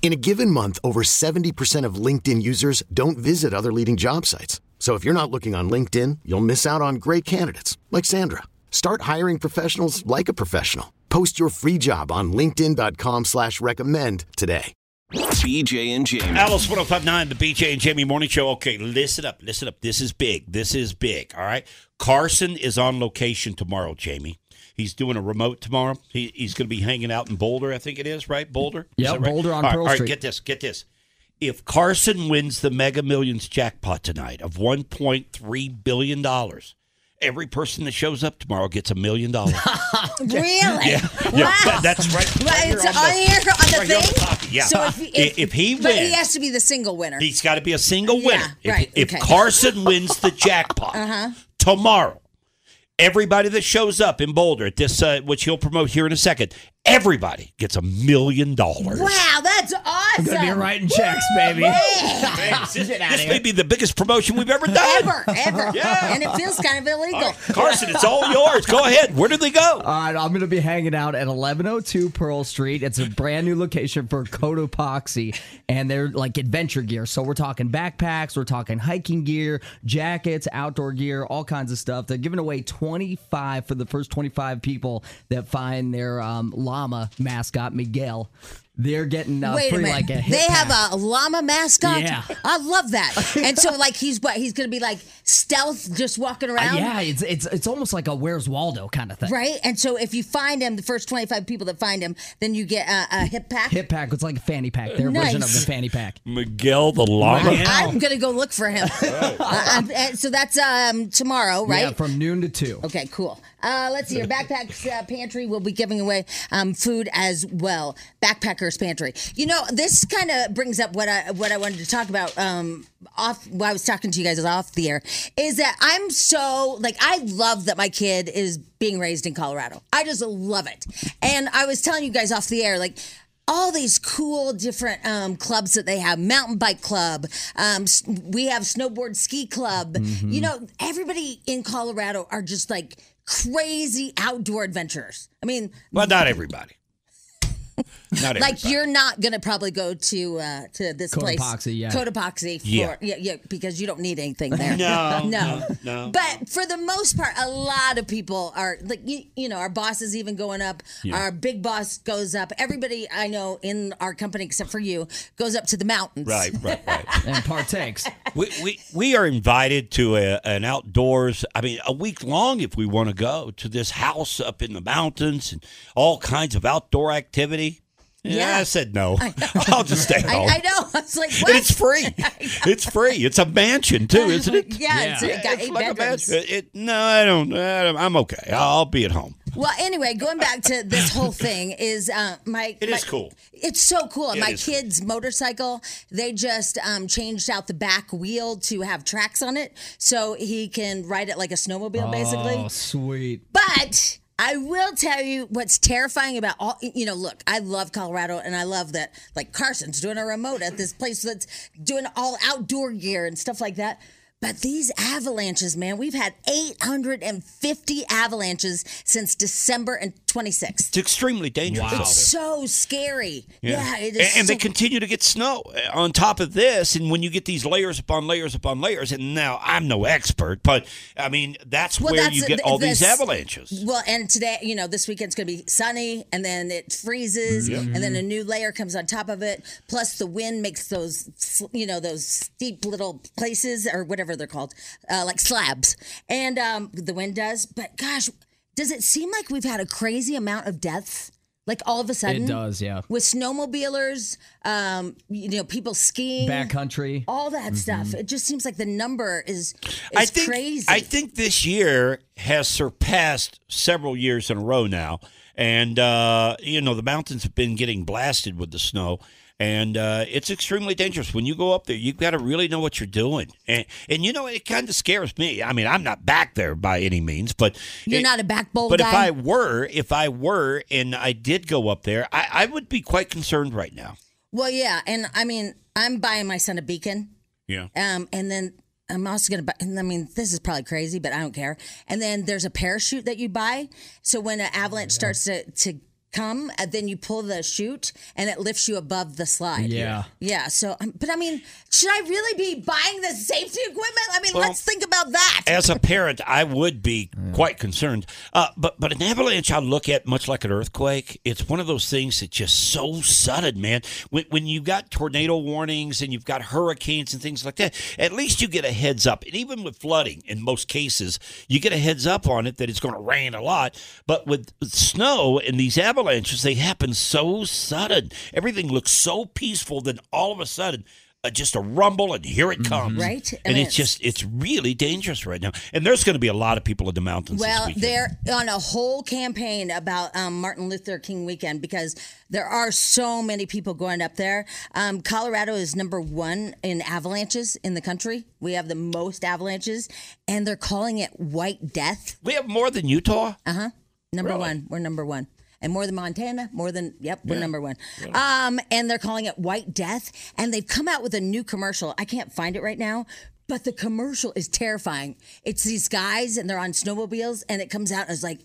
In a given month, over 70% of LinkedIn users don't visit other leading job sites. So if you're not looking on LinkedIn, you'll miss out on great candidates like Sandra. Start hiring professionals like a professional. Post your free job on LinkedIn.com slash recommend today. BJ and Jamie. Alice 1059, the BJ and Jamie Morning Show. Okay, listen up, listen up. This is big. This is big. All right. Carson is on location tomorrow, Jamie. He's doing a remote tomorrow. He, he's going to be hanging out in Boulder, I think it is, right? Boulder? Yeah, right? Boulder on all right, Pearl all right, Street. get this, get this. If Carson wins the Mega Millions jackpot tonight of $1.3 billion, every person that shows up tomorrow gets a million dollars. Really? Yeah, Wow. yeah, that- that's right. Right it's here on, on the- here on the right here on the thing. yeah. So if, if, If he wins, but he has to be the single winner. He's got to be a single winner. Yeah, if, right, if okay. Carson wins the jackpot Uh-huh. tomorrow, everybody that shows up in Boulder at this, uh, which he'll promote here in a second, everybody gets a million dollars. Wow, that's awesome. I'm gonna be writing checks, baby. Yeah. This, this may be the biggest promotion we've ever done. Ever, ever. Yeah. And it feels kind of illegal. All right, Carson, it's all yours. Go ahead. Where do they go? All right, I'm going to be hanging out at 1102 Pearl Street. It's a brand new location for Cotopaxi, and they're like adventure gear. So we're talking backpacks, we're talking hiking gear, jackets, outdoor gear, all kinds of stuff. They're giving away 25 for the first 25 people that find their um, llama mascot, Miguel. They're getting uh, Wait a minute. like a hip they pack. have a llama mascot. Yeah. I love that. And so, like, he's what? He's going to be like stealth, just walking Uh, around. yeah, it's it's it's almost like a Where's Waldo kind of thing. Right. And so, if you find him, the first twenty-five people that find him, then you get a, a hip pack. Hip pack. It's like a fanny pack. Their version of the fanny pack. Miguel the llama. I'm going to go look for him. Uh, I'm- uh, so that's um, tomorrow, right? Yeah, from noon to two. Okay, cool. Uh, let's see. Your backpacks uh, pantry will be giving away um, food as well. Backpackers pantry. You know, this kind of brings up what I what I wanted to talk about. Um, off while I was talking to you guys off the air, is that I'm so like I love that my kid is being raised in Colorado. I just love it, and I was telling you guys off the air like all these cool different um, clubs that they have mountain bike club um, we have snowboard ski club you know everybody in colorado are just like crazy outdoor adventurers i mean Well, not everybody. Not like you're not gonna probably go to uh to this place Cotopaxi, yeah. Cotopaxi for Yeah. yeah. yeah because you don't need anything there No, no no, no. but for the most part a lot of people are like you, you know our boss is even going up our big boss goes up everybody i know in our company except for you goes up to the mountains Right, right, right. And partakes. we, we we are invited to a, an outdoors. I mean, a week long if we want to go to this house up in the mountains and all kinds of outdoor activity. Yeah, Yeah. I said no. I'll just stay I, home. I know. I was like, what? It's free. It's free. It's a mansion too, isn't it? Yeah, it's, it got It's eight like a bedrooms. mansion. It- no, I don't. uh, I'm okay. I'll be at home. Well, anyway, going back to this whole thing is uh, my. It my, is cool. It's so cool. It my is cool. kid's motorcycle, they just um, changed out the back wheel to have tracks on it, so he can ride it like a snowmobile, basically. Oh, sweet. But I will tell you what's terrifying about all. You know, look, I love Colorado, and I love that like Carson's doing a remote at this place that's doing all outdoor gear and stuff like that. But these avalanches, man, we've had 850 avalanches since December and 26th. It's extremely dangerous. out there. So scary. Yeah, it is. and, and they continue to get snow uh, on top of this. And when you get these layers upon layers upon layers, and now I'm no expert, but I mean that's Well, where that's you get all these avalanches. Well, and today, you know, this weekend's going to be sunny, and then it freezes, and then a new layer comes on top of it. Plus, the wind makes those, you know, those steep little places or whatever they're called, uh, like slabs, and um, the wind does. But gosh, does it seem like we've had a crazy amount of deaths Like all of a sudden, It does, yeah. With snowmobilers, um, you know, people skiing, Backcountry. all that stuff. It just seems like the number is, is I think crazy. I think this year has surpassed several years in a row now, and uh, you know the mountains have been getting blasted with the snow, and uh, it's extremely dangerous. When you go up there, you've got to really know what you're doing, and and you know it kind of scares me. I mean, I'm not back there by any means, but You're it- not a back bowl But if? I were, if I were, and I did go up there, I, I would be quite concerned right now. well, yeah, and I mean, I'm buying my son a beacon. Yeah. Um, and then I'm also gonna buy. And I mean, this is probably crazy, but I don't care. And then there's a parachute that you buy. So when an avalanche starts to to come, and then you pull the chute, and it lifts you above the slide. Yeah. Yeah. So, um, but I mean, should I really be buying the safety equipment? I mean, Well, let's think about that. As a parent, I would be quite concerned. Uh, but but an avalanche, I look at much like an earthquake. It's one of those things that's just so sudden, man. When when you've got tornado warnings and you've got hurricanes and things like that, at least you get a heads up. And even with flooding, in most cases, you get a heads up on it that it's going to rain a lot. But with snow and these avalanches, they happen so sudden. Everything looks so peaceful. Then all of a sudden. Uh, just a rumble and here it comes Right? I and mean, it's just it's really dangerous right now and there's going to be a lot of people in the mountains Well, this they're on a whole campaign about um, Martin Luther King weekend because there are so many people going up there. Um, Colorado is number one in avalanches in the country. We have the most avalanches, and they're calling it White Death. we have more than utah uh-huh Number Really? one. We're number one. And more than Montana, more than yep, we're number one. Um, and they're calling it White Death. And they've come out with a new commercial. I can't find it right now, but the commercial is terrifying. It's these guys and they're on snowmobiles, and it comes out as like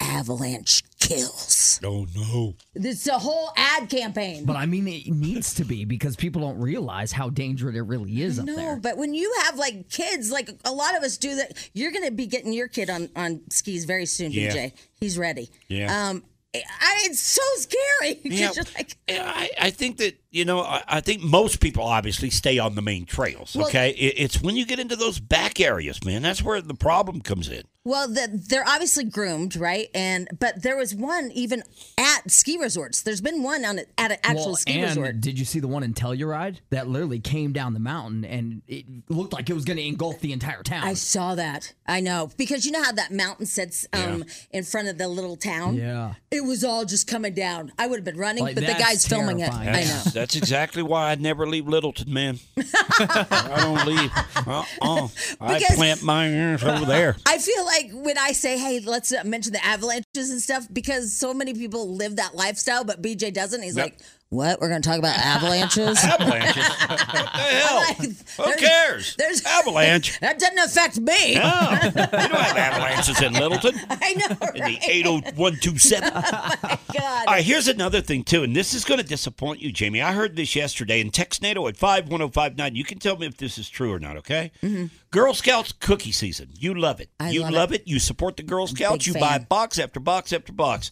avalanche kills. oh no It's a whole ad campaign. But I mean, it needs to be because people don't realize how dangerous it really is up no, there. but when you have like kids, like a lot of us do that, you're going to be getting your kid on on skis very soon, Yeah. DJ. He's ready. Yeah. Um, I, it's so scary. yeah, like, oh. I, I think that you know I, I think most people obviously stay on the main trails Well- okay? It, it's when you get into those back areas man that's where the problem comes in Well, the, they're obviously groomed, right? And but there was one even at ski resorts. There's been one on at an actual Well, ski and resort. did you see the one in Telluride that literally came down the mountain and it looked like it was going to engulf the entire town? I saw that. I know because you know how that mountain sits um, in front of the little town. Yeah. it was all just coming down. I would have been running, Like, but the that's guy's filming it. terrifying. I know. that's, that's exactly why I never leave Littleton man I don't leave uh-uh. I plant my ears over there I feel like when I say, "Hey, let's uh, mention the avalanches and stuff," because so many people live that lifestyle, but BJ doesn't. He's Yep. like, "What? We're going to talk about avalanches?" avalanches what the hell like, who cares there's- avalanche that doesn't affect me. Oh, you don't have avalanches in Littleton. I know, In the right? 80127. God. All right, here's another thing, too, and this is going to disappoint you, Jamie. I heard this yesterday, in text NATO at 51059. You can tell me if this is true or not, okay? Hmm. Girl Scouts cookie season. You love it. Mm-hmm. I you love love it. it. You support the Girl Scouts. You buy box after box after box.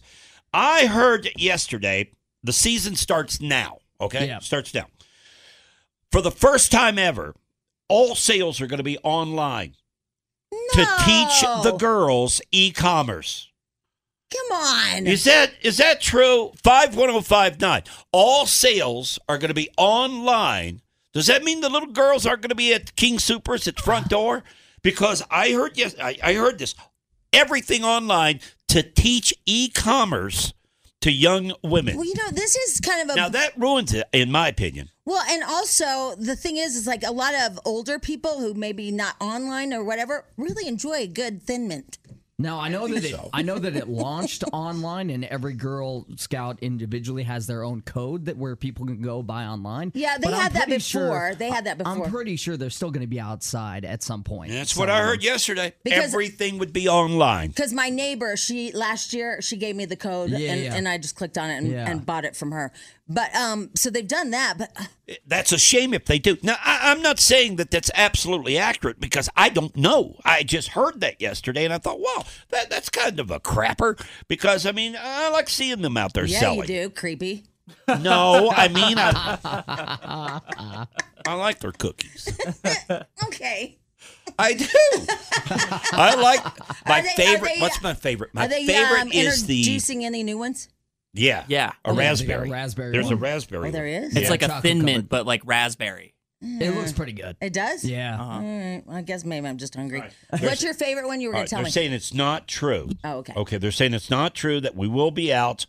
I heard yesterday the season starts now, okay? Yeah. Starts now. For the first time ever, all sales are going to be online no. to teach the girls e-commerce. Come on. Is that is that true? Five one zero five nine. All sales are going to be online. Does that mean the little girls aren't going to be at King Supers at the front door? Because I heard yes, I, I heard this. Everything online to teach e-commerce to young women. well, you know, this is kind of a Now that ruins it, in my opinion. Well, and also the thing is, is like a lot of older people who maybe not online or whatever really enjoy a good thin mint. Now I know that it, I know that it launched online, and every Girl Scout individually has their own code that where people can go buy online. Yeah, they But I'm had that before. Sure, They had that before. I'm pretty sure they're still going to be outside at some point. That's So- what I heard yesterday. Because- Everything would be online. Because my neighbor, she last year she gave me the code, Yeah, and, yeah. and I just clicked on it and, Yeah. and bought it from her. But um, so they've done that. But uh, That's a shame if they do. Now, I, I'm not saying that that's absolutely accurate because I don't know. I just heard that yesterday and I thought, wow, that, that's kind of a crapper because, I mean, I like seeing them out there yeah, selling. you do, creepy. No, I mean, I, I like their cookies. Okay. I do. I like my they- favorite. they- what's my favorite? My Are they favorite um, is the introducing any new ones? Yeah. Yeah. A Oh, yeah, a raspberry. raspberry There's a raspberry. Oh, there one. is? It's like a Chocolate thin covered. mint, but like raspberry. It looks pretty good. It does? Yeah. Uh-huh. All right. Well, I guess maybe I'm just hungry. What's your favorite one you were going right, to tell they're me? saying it's not true. Oh, okay. Okay, they're saying it's not true that we will be out,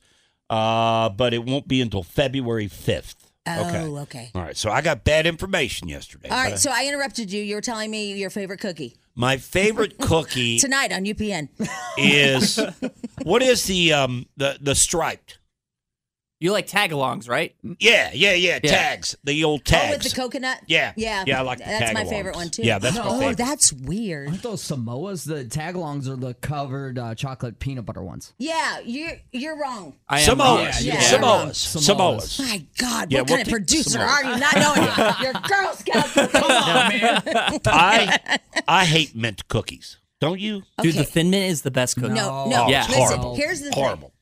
uh, but it won't be until February 5th. okay. Oh, okay. All right, so I got bad information yesterday. All right. but, right, uh, so I interrupted you. You were telling me your favorite cookie my favorite cookie tonight on UPN. is what is the um the the striped? You like tagalongs, right? Yeah, yeah, yeah, Yeah. tags. The old Oh, tags. with the coconut. Yeah. yeah, Yeah, I like the That's my tagalongs. favorite one too. Yeah, that's my favorite. oh, that's weird. Aren't those Samoas? The tagalongs are the covered uh, chocolate peanut butter ones. Yeah, you're you're wrong. I am Samoas. wrong. Yeah, Samoas. yeah. Samoas. Samoas. My God, Yeah, what we'll kind of take producer Samoas. are you? Not knowing your Girl Scout cookies. Come on, man. I I hate mint cookies. Don't you? Dude, Okay. the thin mint is the best cookie. No, Oh, no. Yeah. Listen, Horrible. here's the Horrible.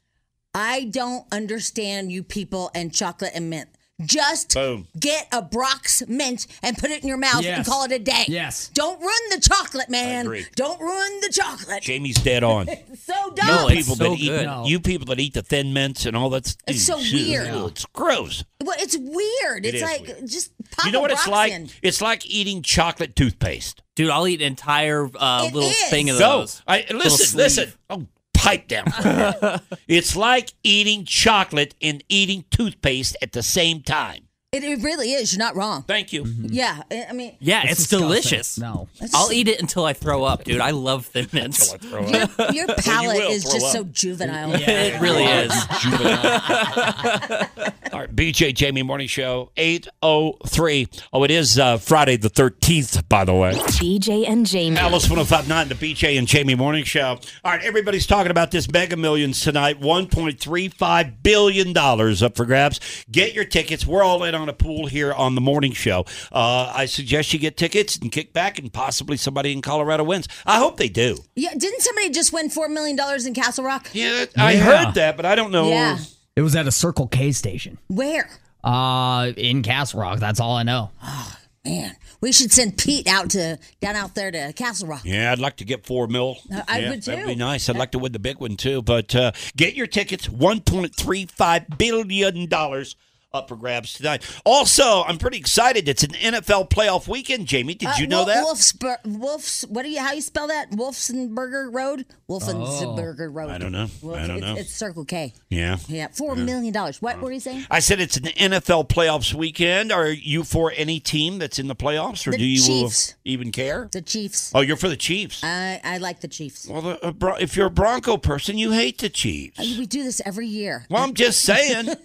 Thing. I don't understand you people and chocolate and mint. Just Boom. get a Brach's mint and put it in your mouth and call it a day. Yes. Don't ruin the chocolate, man. Don't ruin the chocolate. Jamie's dead on. so You dumb. No, it's people so that eat. No. you people that eat the thin mints and all that. It's so Ew, weird. ew, It's gross. well, it's weird. It it's is like weird. just pop you know a what it's like? in. It's like eating chocolate toothpaste. Dude, I'll eat an entire uh, little is. thing of Go. those. I, listen, listen. Oh, pipe down. it's like eating chocolate and eating toothpaste at the same time. It, it really is. You're not wrong. Thank you. Yeah, I I mean, Yeah, it's, disgusting. delicious. No. I'll eat it until I throw up, dude. I love thin mints. Until I throw up. your palate will is throw just up. so juvenile. it really is. All right, BJ Jamie Morning Show, 803. Oh, it is uh, Friday the 13th, by the way. BJ and Jamie. Alice 1059, the BJ and Jamie Morning Show. All right, everybody's talking about this Mega Millions tonight. $1.35 billion up for grabs. Get your tickets. We're all in on a pool here on the morning show. Uh, I suggest you get tickets and kick back, and possibly somebody in Colorado wins. I hope they do. Yeah, didn't somebody just win $4 million in Castle Rock? Yeah, I Yeah. heard that, but I don't know. Yeah. It was at a Circle K station. Where? Uh, in Castle Rock. That's all I know. Oh, Man, we should send Pete out to down out there to Castle Rock. Yeah, I'd like to get four mil. I yeah, would That'd be nice. I'd like to win the big one too. But uh, get your tickets. One point three five billion dollars up for grabs tonight. Also, I'm pretty excited. It's an NFL playoff weekend. Jamie, did Uh, you know that? Wolfsbur- Wolfs. What do you? How you spell that? Wolfsenberger Road. Wolfenberger Road. I don't know. I don't it's, know. It's Circle K. yeah. Yeah, four million dollars. What were you saying? I said it's an NFL playoffs weekend. Are you for any team that's in the playoffs, or The do you uh, Chiefs. even care? The Chiefs. Oh, you're for the Chiefs. I I like the Chiefs. well, the, uh, Bro- if you're a Bronco person, you hate the Chiefs. We do this every year. Well, I'm just saying.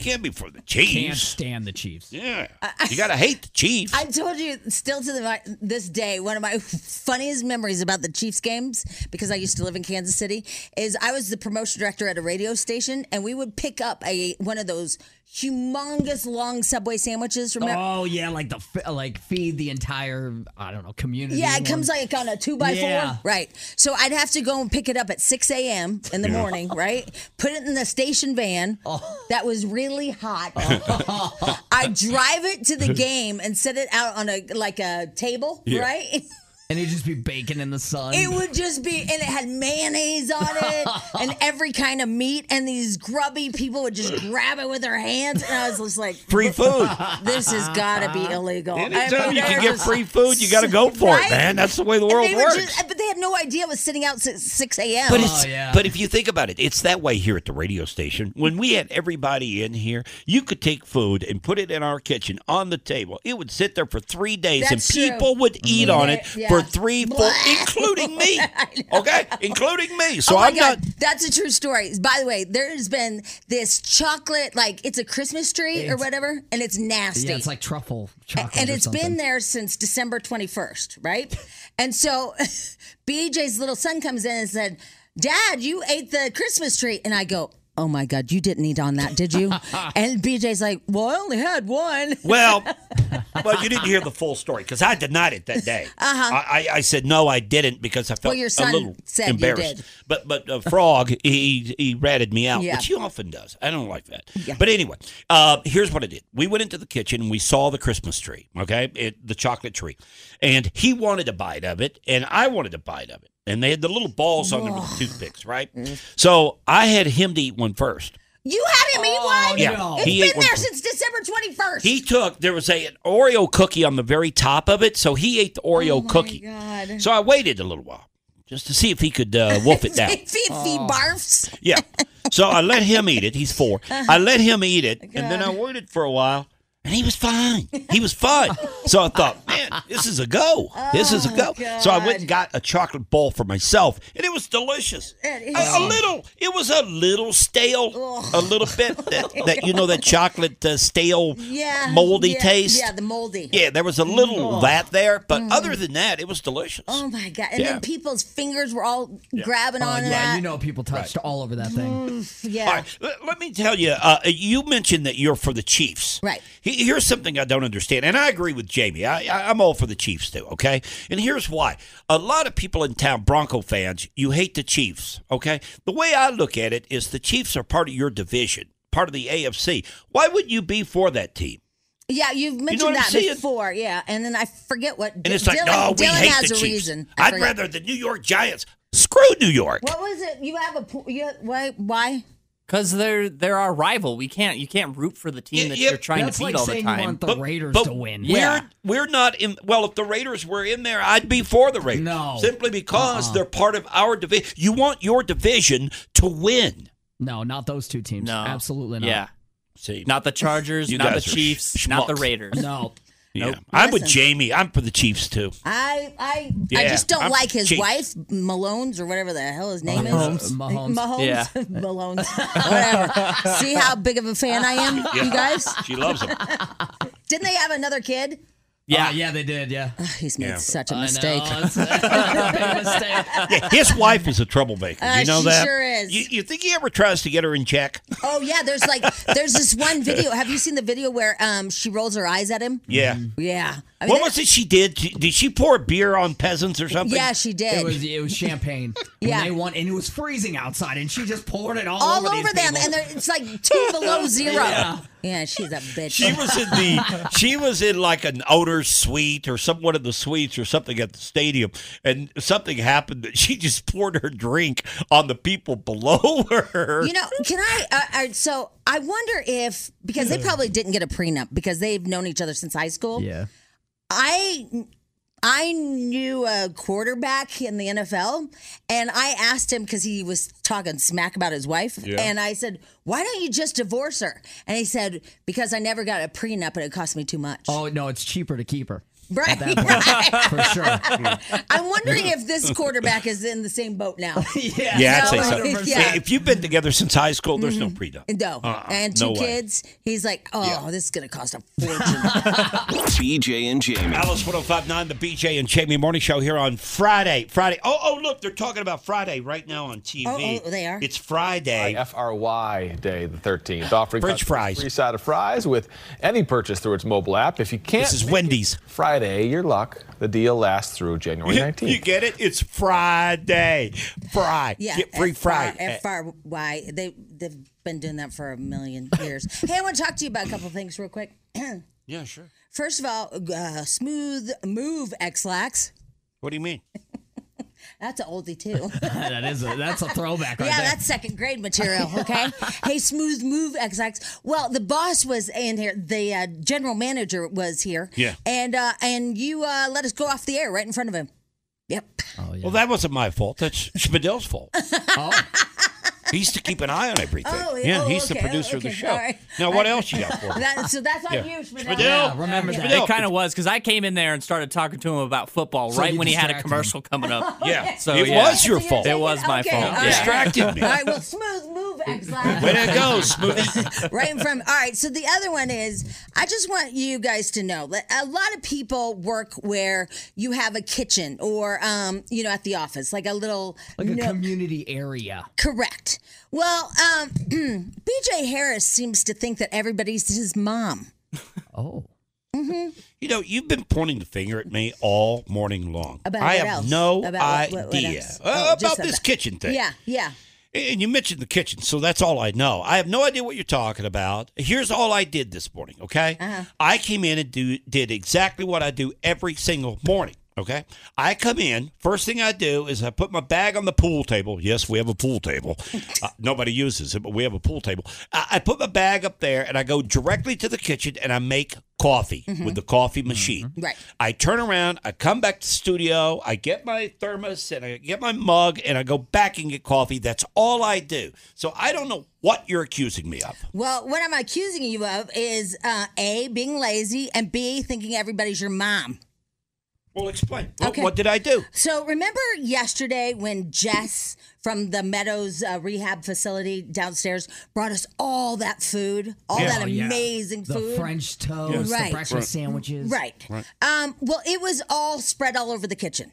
you can't be for the Chiefs. Can't stand the Chiefs. Yeah, you gotta hate the Chiefs. I told you still to the, this day one of my funniest memories about the Chiefs games because I used to live in Kansas City is I was the promotion director at a radio station and we would pick up a one of those humongous long Subway sandwiches. Remember? Oh yeah, like the like feed the entire I don't know community. Yeah, it one. comes like on a two by Yeah. four. Right. So I'd have to go and pick it up at 6 a.m. in the morning, right? Put it in the station van Oh. that was really hot. I drive it to the game and set it out on a like a table, right? and it'd just be bacon in the sun. It would just be, and it had mayonnaise on it and every kind of meat, and these grubby people would just grab it with their hands, and I was just like, Free food. "This has got to be illegal." I Anytime mean, you can get free food, you got to go for Right? it, man. That's the way the world they works. just- but they had no idea it was sitting out at 6 a.m. But it's Oh, yeah. but if you think about it, it's that way here at the radio station. When we had everybody in here, you could take food and put it in our kitchen on the table. It would sit there for three days, That's and true. people would mm-hmm. eat on it Yeah. for three, four, including me. Okay, including me. So oh my I'm god, not. that's a true story. By the way, there's been this chocolate, like it's a Christmas tree or whatever, and it's nasty. yeah, it's like truffle chocolate. and or it's something. been there since December 21st, right? and so BJ's little son comes in and said, Dad, you ate the Christmas tree. And I go, Oh my God, you didn't eat on that, did you? and BJ's like, Well, I only had one. Well, well, you didn't hear the full story because I denied it that day. Uh-huh. I, I, I said no, I didn't because I felt Well, your son a little said you embarrassed. did. But but uh, Frog he he ratted me out, Yeah. which he often does. I don't like that. But anyway, uh, here's what I did. We went into the kitchen and we saw the Christmas tree. Okay, it, the chocolate tree, and he wanted a bite of it, and I wanted a bite of it. and they had the little balls on them with the toothpicks, right? So I had him to eat one first. You had him eat one? Yeah, no. It's he ate been one there first. since December 21st. He took there was a an Oreo cookie on the very top of it, so he ate the Oreo Oh, my cookie. God. So I waited a little while just to see if he could uh, wolf it down. if he, if he barfs. Yeah. So I let him eat it. He's four. I let him eat it, and then I waited for a while, and he was fine. He was fine. So I thought, man, this is a go. This is a go. So I went and got a chocolate bowl for myself, and it was delicious. It A, a little. It was a little stale, a little bit that, that you know that chocolate uh, stale, Yeah. moldy yeah, taste. Yeah, the moldy. Yeah, there was a little of that there, but other than that, it was delicious. Oh my god! And Yeah. then people's fingers were all grabbing Oh, on yeah, that. you know people touched all over that thing. yeah. All right, let, let me tell you. Uh, you mentioned that you're for the Chiefs, Right. He- Here's something I don't understand, and I agree with Jamie. I, I'm all for the Chiefs too. Okay, and here's why: a lot of people in town, Bronco fans, you hate the Chiefs. Okay, the way I look at it is the Chiefs are part of your division, part of the AFC. Why would you be for that team? Yeah, you've mentioned what I'm that saying? before. Yeah, and then I forget what. And it's like, Dylan, no, we Dylan hate has the a Chiefs. reason. I I'd forget. rather the New York Giants. Screw New York. What was it? You have a. You, why? Why? Because they're they're our rival. We can't you can't root for the team Yeah, that yeah, you're trying to beat like all the saying you time. want the Raiders to win. We're, Yeah. we're not in. Well, if the Raiders were in there, I'd be for the Raiders. No. Simply because uh-uh. they're part of our division. You want your division to win. No, not those two teams. no, Absolutely not. Yeah, See, not the Chargers, You not the Chiefs, sch- not the. Raiders. No. Yeah. I'm with Jamie. I'm for the Chiefs too. I I I just don't I'm like his Chiefs. wife Malone's or whatever the hell his name Mahomes. is. Mahomes. Mahomes. Yeah. Malone's. Whatever. See how big of a fan I am, you guys? She loves him. Didn't they have another kid? Yeah, Uh, yeah, they did. Yeah. He's made Yeah. such a I know, mistake. it's a big mistake. Yeah, his wife is a troublemaker. Uh, you know that? she that? sure is. You, you think he ever tries to get her in check? Oh yeah, there's like there's this one video. Have you seen the video where um she rolls her eyes at him? Yeah. Yeah. I mean, What was it she did? Did she pour beer on peasants or something? Yeah, she did. It was it was champagne. Yeah. And they won, and it was freezing outside, and she just poured it all, all over, over these them, people. and it's like two below zero. Yeah. Yeah, she's a bitch. She was in the she was in like an owner's suite or some one of the suites or something at the stadium, and something happened that she just poured her drink on the people below her. You know, can I? Uh, uh, so I wonder if because they probably didn't get a prenup because they've known each other since high school. yeah. I I knew a quarterback in the NFL, and I asked him because he was talking smack about his wife, and I said, "Why don't you just divorce her?" And he said, "Because I never got a prenup, and it cost me too much." Oh no, it's cheaper to keep her. Right. At that point, for sure. I'm wondering if this quarterback is in the same boat now. Yeah. yeah, I'd say so. yeah. If you've been together since high school, there's no mm-hmm. prenup. No, Uh-uh, and two no way. kids. He's like, "Oh, this is gonna cost a fortune." BJ and Jamie. Alice 1059, the BJ and Jamie Morning Show here on Friday. Friday. Oh, oh, look, they're talking about Friday right now on TV. Oh, oh, they are? It's Friday. FRY Day, the 13th, offering French fries. free side of fries with any purchase through its mobile app. If you can't, This is Wendy's. Friday, your luck. The deal lasts through January 19th. you get it? It's Friday. Fry. Yeah, Get free fry. F R Y. They they've been doing that for a million years. hey, I want to talk to you about a couple things real quick. Yeah, sure. First of all, uh, smooth move X-Lax. What do you mean? That's an oldie too. that is a that's a throwback right yeah, there. that's second grade material. Okay. hey, smooth move X-Lax. Well, the boss was in here. The uh, general manager was here. Yeah. And uh, and you uh, let us go off the air right in front of him. Yep. Oh, yeah. Well, that wasn't my fault. That's Spadel's fault. Oh. He used to keep an eye on everything. Oh, yeah, oh, he's the okay, producer of the show. all right. Now, what else you got for me? That, so that's on Yeah. you, Spadell. Spadell. Yeah, remember that. Spadell. It kind of was because I came in there and started talking to him about football So right when he had a distracted commercial coming up. Yeah, So, it yeah. was your So fault. It was my okay, fault. all right. Distracted me. All right, well, smooth move, X-Lax. Way to go, Smoothie. right in front. All right. So the other one is, I just want you guys to know that a lot of people work where you have a kitchen or, um, you know, at the office, like a little like a nook. community area. Correct. Well, um, BJ Harris seems to think that everybody's his mom. Oh. You know, you've been pointing the finger at me all morning long. About I what have else? no About what- what- what idea uh, Oh, about about this that. kitchen thing. Yeah, yeah. And you mentioned the kitchen, so that's all I know. I have no idea what you're talking about. Here's all I did this morning, okay? Uh-huh. I came in and do, did exactly what I do every single morning, Okay. I come in. First thing I do is I put my bag on the pool table. Yes, we have a pool table. Uh, nobody uses it, but we have a pool table. I, I put my bag up there and I go directly to the kitchen and I make coffee with the coffee machine. Right. I turn around, I come back to the studio, I get my thermos and I get my mug and I go back and get coffee. That's all I do. So I don't know what you're accusing me of. Well, what I'm accusing you of is uh, A, being lazy, and B, thinking everybody's your mom. Well, explain. What, Okay. what did I do? So remember yesterday when Jess from the Meadows uh, Rehab Facility downstairs brought us all that food, all Yeah. that Oh, yeah. amazing The food. French toast, Right. the breakfast Right. sandwiches. Right. Um, well, it was all spread all over the kitchen.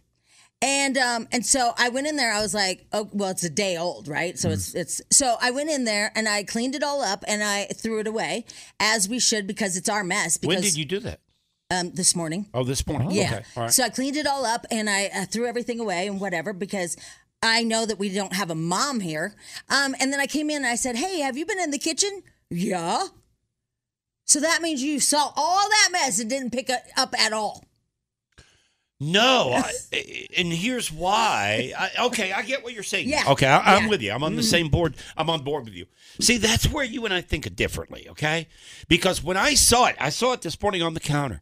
And um and so I went in there. I was like, oh well, it's a day old, right? So it's it's so I went in there and I cleaned it all up and I threw it away as we should because it's our mess. Because When did you do that? Um this morning. Oh, this morning. Yeah. Okay. All right. So I cleaned it all up and I uh, threw everything away and whatever because I know that we don't have a mom here. Um, and then I came in and I said, Hey, have you been in the kitchen? Yeah. So that means you saw all that mess and didn't pick up at all. No, I, and here's why. I, okay, I get what you're saying. Yeah. Okay, I, I'm Yeah. with you. I'm on the mm-hmm. same board. I'm on board with you. See, that's where you and I think differently. Okay, because when I saw it, I saw it this morning on the counter.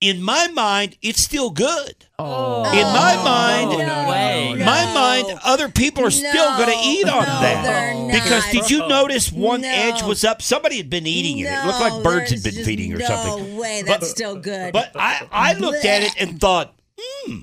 In my mind, it's still good. Oh. In my mind, No way. my mind, other people are still going to eat on No, that. Because did you notice one No. edge was up? Somebody had been eating it. It looked like birds had been feeding or no something. way. But- That's still good. But I, I looked at it and thought, hmm,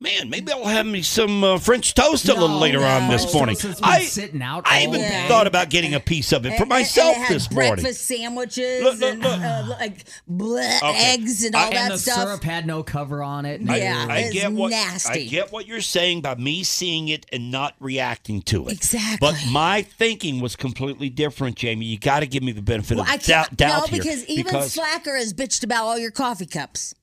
man, maybe I'll have me some uh, French toast a little No, later on this morning. Toast has been I, sitting out I even day. thought about getting a piece of it for And- myself and this morning. breakfast sandwiches Look, look, and. Uh, like bleh, Okay. eggs and I- all And that the stuff. syrup had no cover on it. I- Yeah. I get what nasty. I get what you're saying by me seeing it and not reacting to it. Exactly. But my thinking was completely different, Jamie. You got to give me the benefit Well, of I doubt, doubt no, here. because even because, Slacker has bitched about all your coffee cups.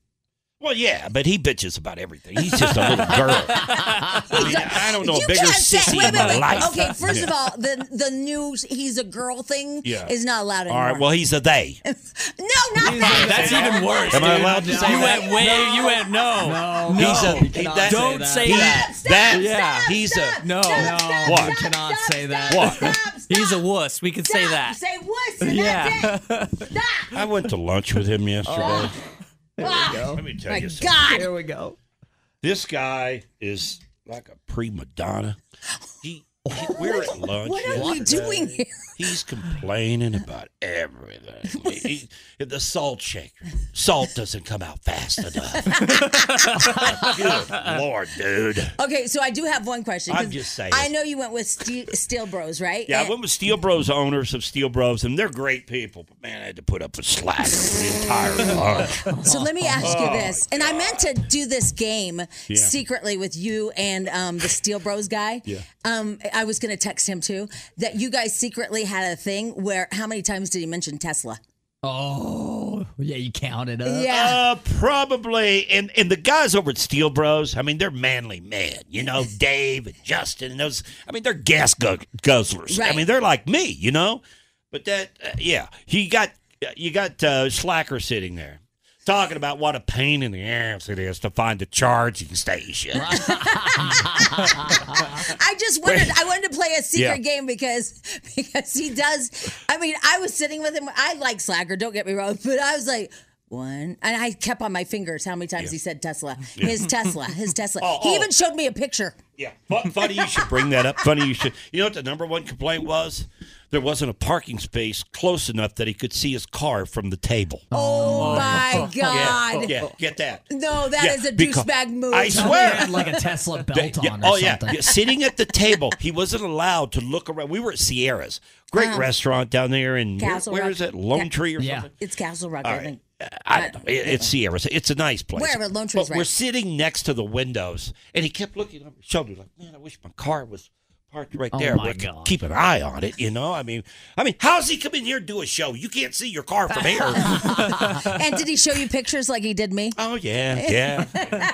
Well, yeah, but he bitches about everything. He's just a little girl. I, mean, I don't know you a bigger can't say, sissy wait, in my wait. life. Okay, first of all, the the new he's a girl thing Yeah. is not allowed All anymore. right, well, he's a they. no, not that. That's even worse. Am I allowed to say You that? went way. You went no. No, He's a- no, he- that- Don't say He- that. that, Yeah. he's a No. No, What? you cannot say that. What? Stop, stop, He's a wuss. We could say that. Say wuss, Yeah. Stop. I went to lunch with him yesterday. Oh. Ah, Let me tell my you something. God. Here we go. This guy is like a prima donna. He we're at lunch. What are we doing here? He's complaining about everything. He- he- the salt shaker, salt doesn't come out fast enough. Good lord, dude. Okay, so I do have one question. I'm just saying. I know you went with Steel, Steel Bros, right? Yeah, I went with Steel Bros owners of Steel Bros, and they're great people. But man, I had to put up with slack the entire lunch. So let me ask you Oh, this, and I meant to do this game Yeah. secretly with you and um, the Steel Bros guy. Yeah. Um, I was going to text him too that you guys secretly had a thing where how many times did he mention Tesla? Oh, yeah, you counted up. Yeah. Uh, probably. And and the guys over at Steel Bros, I mean, they're manly men. You know, Dave and Justin and those. I mean, they're gas gu- guzzlers. I mean, they're like me. You know. But that, uh, yeah, he got you got uh, Slacker sitting there. Talking about what a pain in the ass it is to find a charging station. I just wanted I wanted to play a secret Yeah. game because because he does. I mean, I was sitting with him. I like Slacker. Don't get me wrong, but I was like. One and I kept on my fingers how many times he said Tesla. His Tesla, his Tesla. Oh, he oh. even showed me a picture. Yeah, funny you should bring that up. Funny you should. You know what the number one complaint was? There wasn't a parking space close enough that he could see his car from the table. Oh, oh my god! Oh, yeah, get that. No, that Yeah, is a douchebag move. I swear. had like a Tesla belt Yeah, on or oh yeah. something. yeah, sitting at the table, he wasn't allowed to look around. We were at Sierra's, great um, restaurant down there in where-. Castle where Rock. is it? Lone Yeah. Tree or Yeah. something? It's Castle Rock, All I think. Uh, I don't know. It's Sierra's. It's a nice place. Wherever, Lone Tree's But we're sitting next to the windows, and he kept looking over his shoulder like, "Man, I wish my car was Parked right Oh, there. my We God. Keep an eye on it, you know. I mean, I mean, how's he come in here and do a show? You can't see your car from here. and did he show you pictures like he did me? oh yeah, yeah.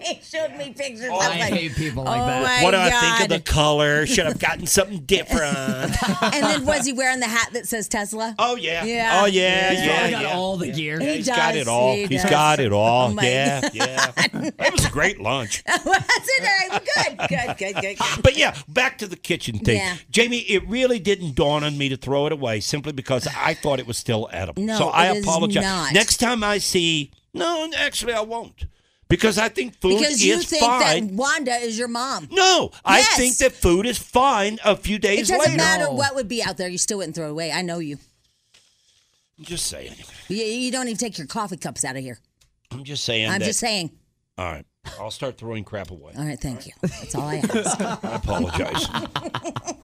he showed me pictures. Oh, I, I like, hate people like oh that. What do I think of the color? Should have gotten something different. and then was he wearing the hat that says Tesla? Oh yeah. Yeah. Oh yeah. He's yeah. probably got yeah. all the gear. He He's does. got it all. He He's does. got it all. Oh, my yeah, yeah. That was a great lunch. Was it? Good, good, good, good, good. But yeah, back to the kitchen thing. Yeah. Jamie, it really didn't dawn on me to throw it away simply because I thought it was still edible. No, so I apologize. not. Next time I see, no, actually I won't. Because I think food Because is you think fine. that Wanda is your mom. no, I Yes. think that food is fine a few days. It doesn't later. matter what would be out there, you still wouldn't throw it away. I know you. I'm just saying. You, you don't even take your coffee cups out of here. I'm just saying. I'm that, just saying. All right. I'll start throwing crap away. All right, thank you. That's all I ask. I apologize.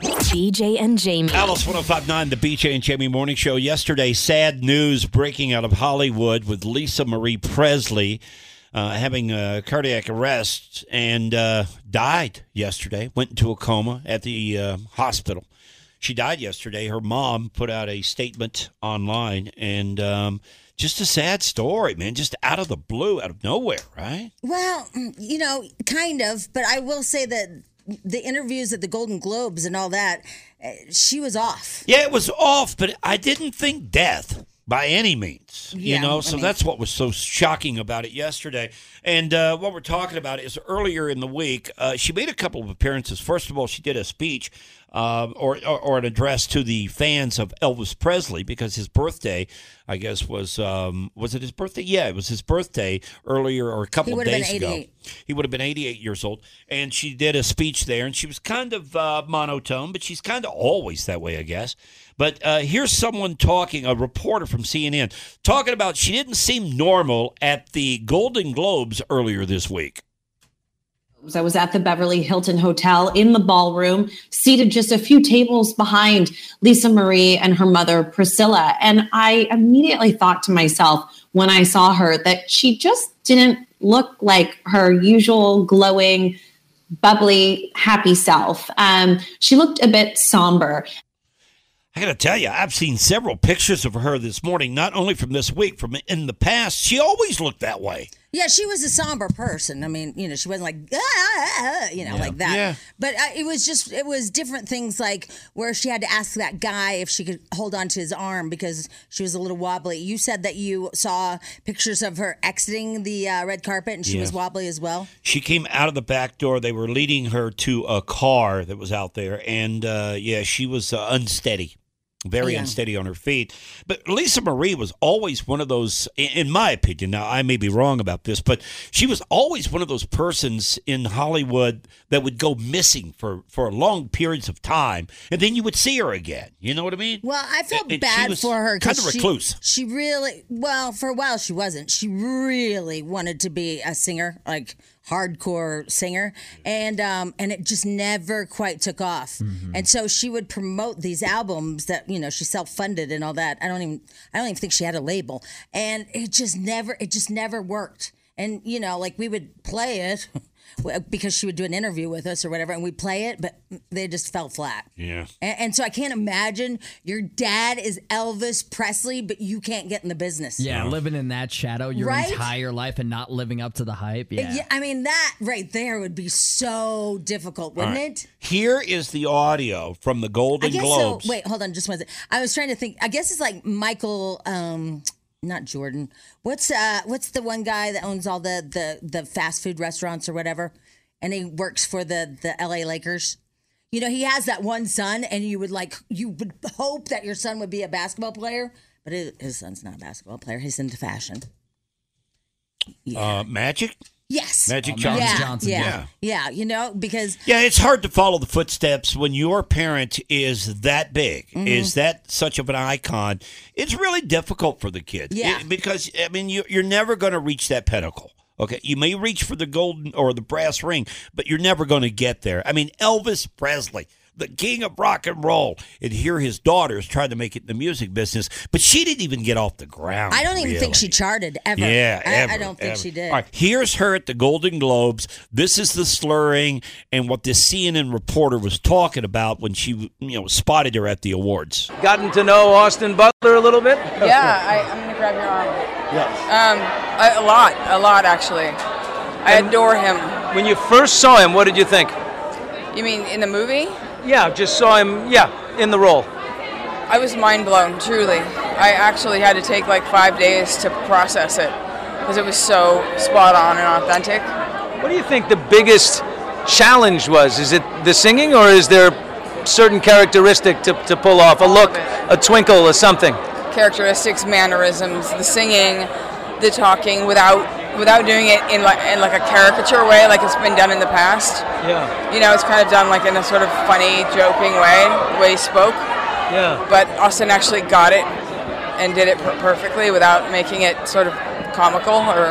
BJ and Jamie. Alice 1059, the BJ and Jamie Morning Show. Yesterday, sad news breaking out of Hollywood with Lisa Marie Presley uh, having a cardiac arrest and uh, died yesterday. Went into a coma at the uh, hospital. She died yesterday. Her mom put out a statement online and um, just a sad story, man. Just out of the blue, out of nowhere, right? Well, you know, kind of, but I will say that the interviews at the Golden Globes and all that, uh, she was off. Yeah, it was off, but I didn't think death by any means. Yeah, you know, I so mean- that's what was so shocking about it yesterday. And uh, what we're talking about is earlier in the week, uh, she made a couple of appearances. First of all, she did a speech uh, or, or or an address to the fans of Elvis Presley because his birthday, I guess, was um, was it his birthday? Yeah, it was his birthday earlier or a couple of days ago. He would have been 88 years old. And she did a speech there, and she was kind of uh, monotone, but she's kind of always that way, I guess. But uh, here's someone talking, a reporter from CNN, talking about she didn't seem normal at the Golden Globes earlier this week. I was at the Beverly Hilton Hotel in the ballroom, seated just a few tables behind Lisa Marie and her mother, Priscilla. And I immediately thought to myself when I saw her that she just didn't look like her usual glowing, bubbly, happy self. Um, she looked a bit somber. I got to tell you, I've seen several pictures of her this morning, not only from this week, from in the past. She always looked that way. Yeah, she was a somber person. I mean, you know, she wasn't like, "Ah, ah, ah," you know, like that. Yeah. But uh, it was just, it was different things like where she had to ask that guy if she could hold on to his arm because she was a little wobbly. You said that you saw pictures of her exiting the uh, red carpet and she Yeah. was wobbly as well. She came out of the back door. They were leading her to a car that was out there, and uh, yeah, she was uh, unsteady, very Yeah. unsteady on her feet. But Lisa Marie was always one of those, in my opinion. Now I may be wrong about this, but she was always one of those persons in Hollywood that would go missing for for long periods of time, and then you would see her again. You know what I mean? Well, I felt And- and she bad was for her. Kind of she- recluse. She, really, well, for a while she wasn't. She really wanted to be a singer, like hardcore singer, and um, and it just never quite took off. Mm-hmm. And so she would promote these albums that you know she self funded and all that. I don't even, I don't even think she had a label, and it just never, it just never worked. And you know, like we would play it. Because she would do an interview with us or whatever, and we'd play it, but they just fell flat. Yeah. And, and so I can't imagine your dad is Elvis Presley, but you can't get in the business. Yeah, living in that shadow your Right? entire life and not living up to the hype. Yeah. Yeah, I mean that right there would be so difficult, wouldn't All right. it? Here is the audio from the I Golden guess Globes. so. Wait, hold on, just one second. I was trying to think. I guess it's like Michael, um, not Jordan. What's uh, what's the one guy that owns all the the the fast food restaurants or whatever, and he works for the the L.A. Lakers. You know, he has that one son, and you would like you would hope that your son would be a basketball player, but his, his son's not a basketball player. He's into fashion. Uh, Magic? Yes, Magic Oh, Johnson. Yeah, Johnson, yeah, yeah. yeah, You know, because Yeah, it's hard to follow the footsteps when your parent is that big, Mm-hmm. is that such of an icon. It's really difficult for the kid. Yeah. It- because, I mean, you, you're never going to reach that pinnacle. Okay. You may reach for the golden or the brass ring, but you're never going to get there. I mean, Elvis Presley. The king of rock and roll, and here his daughters trying to make it in the music business, but she didn't even get off the ground. I don't even think she charted ever. Yeah, I, ever, I don't think ever. she did. All right, here's her at the Golden Globes. This is the slurring and what this CNN reporter was talking about when she, you know, spotted her at the awards. Gotten to know Austin Butler a little bit? Yeah, I, I'm gonna grab your arm. Yes. Um, a, a lot, a lot actually. I adore him. When you first saw him, what did you think? You mean in the movie? Yeah, just saw him, yeah, in the role. I was mind blown, truly. I actually had to take like five days to process it because it was so spot on and authentic. What do you think the biggest challenge was? Is it the singing, or is there certain characteristic to, to pull off? A look, a twinkle, or something? Characteristics, mannerisms, the singing, the talking without without doing it in like in like a caricature way, like it's been done in the past. Yeah, You know, it's kind of done like in a sort of funny, joking way, the way he spoke. yeah. but Austin actually got it and did it per- perfectly without making it sort of comical or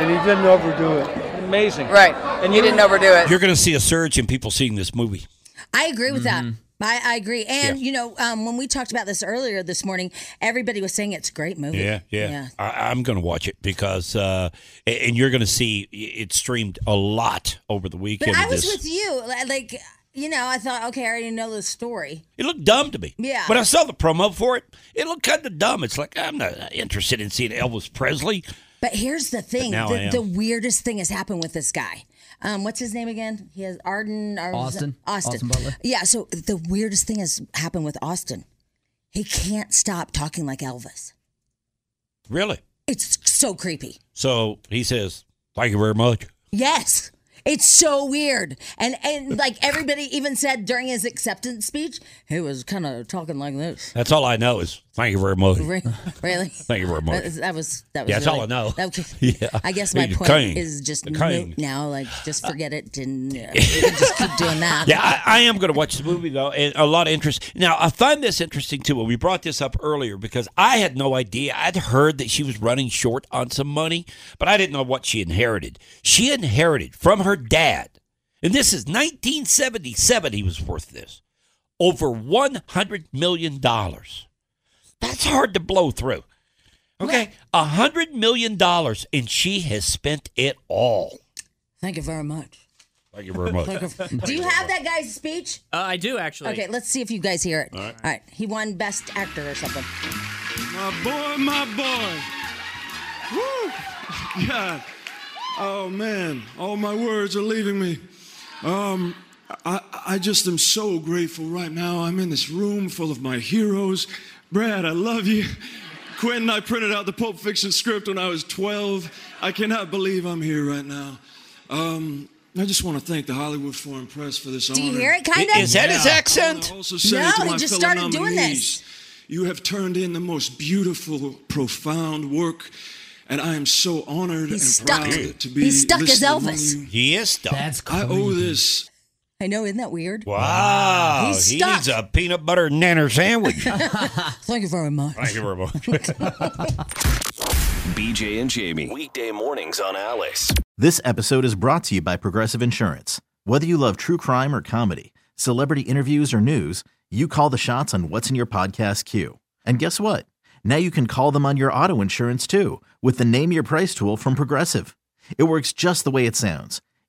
And he didn't overdo it. Amazing. right. And you didn't overdo it. You're going to see a surge in people seeing this movie. I agree with that. Mm-hmm. I, I agree. And, Yeah. you know, um, when we talked about this earlier this morning, everybody was saying it's a great movie. Yeah, yeah. I, I'm going to watch it because, uh, and you're going to see it streamed a lot over the weekend. But. I was This- with you. Like, you know, I thought, okay, I already know the story. It looked dumb to me. Yeah. When I saw the promo for it, it looked kind of dumb. It's like I'm not interested in seeing Elvis Presley. But here's the thing the, the weirdest thing has happened with this guy. Um, what's his name again? He has Arden. Or Austin. Austin. Austin Butler. Yeah. So the weirdest thing has happened with Austin. He can't stop talking like Elvis. Really? It's so creepy. So he says, "Thank you very much." Yes. It's so weird. And and like everybody even said during his acceptance speech, he was kind of talking like this. That's all I know is "Thank you very much." Re- Really? Thank you very much. That was that was, Yeah, that's really- all I know. that Yeah. I guess my point is just now. Like, just forget it and uh, just keep doing that. Yeah, I, I am going to watch the movie though, and a lot of interest. Now, I find this interesting too. We brought this up earlier because I had no idea. I'd heard that she was running short on some money, but I didn't know what she inherited. She inherited from her dad, and this is 1977. He was worth this over 100 million dollars. That's hard to blow through. Okay, a hundred million dollars, and she has spent it all. Thank you very much. Thank you very much. Thank you. Do you have that guy's speech? Uh, I do actually. Okay, let's see if you guys hear it. All right. All right. He won Best Actor or something. My boy, my boy. Woo! God. Oh man, all my words are leaving me. Um, I, I just am so grateful right now. I'm in this room full of my heroes. Brad, I love you. Quentin, I printed out the Pulp Fiction script when I was 12. I cannot believe I'm here right now. Um, I just want to thank the Hollywood Foreign Press for this Do you hear it, kinda? Is that his accent? I wanna also say No, to he just fellow started doing this. You have turned in the most beautiful, profound work, and I am so honored He's and stuck. proud to be He's stuck as Elvis. you. He is stuck. That's I owe this. I know, isn't that weird? Wow, He's he stuck. needs a peanut butter nanner sandwich. Thank you very much. Thank you very much. BJ and Jamie. Weekday mornings on Alice. This episode is brought to you by Progressive Insurance. Whether you love true crime or comedy, celebrity interviews or news, you call the shots on what's in your podcast queue. And guess what? Now you can call them on your auto insurance too with the Name Your Price tool from Progressive. It works just the way it sounds.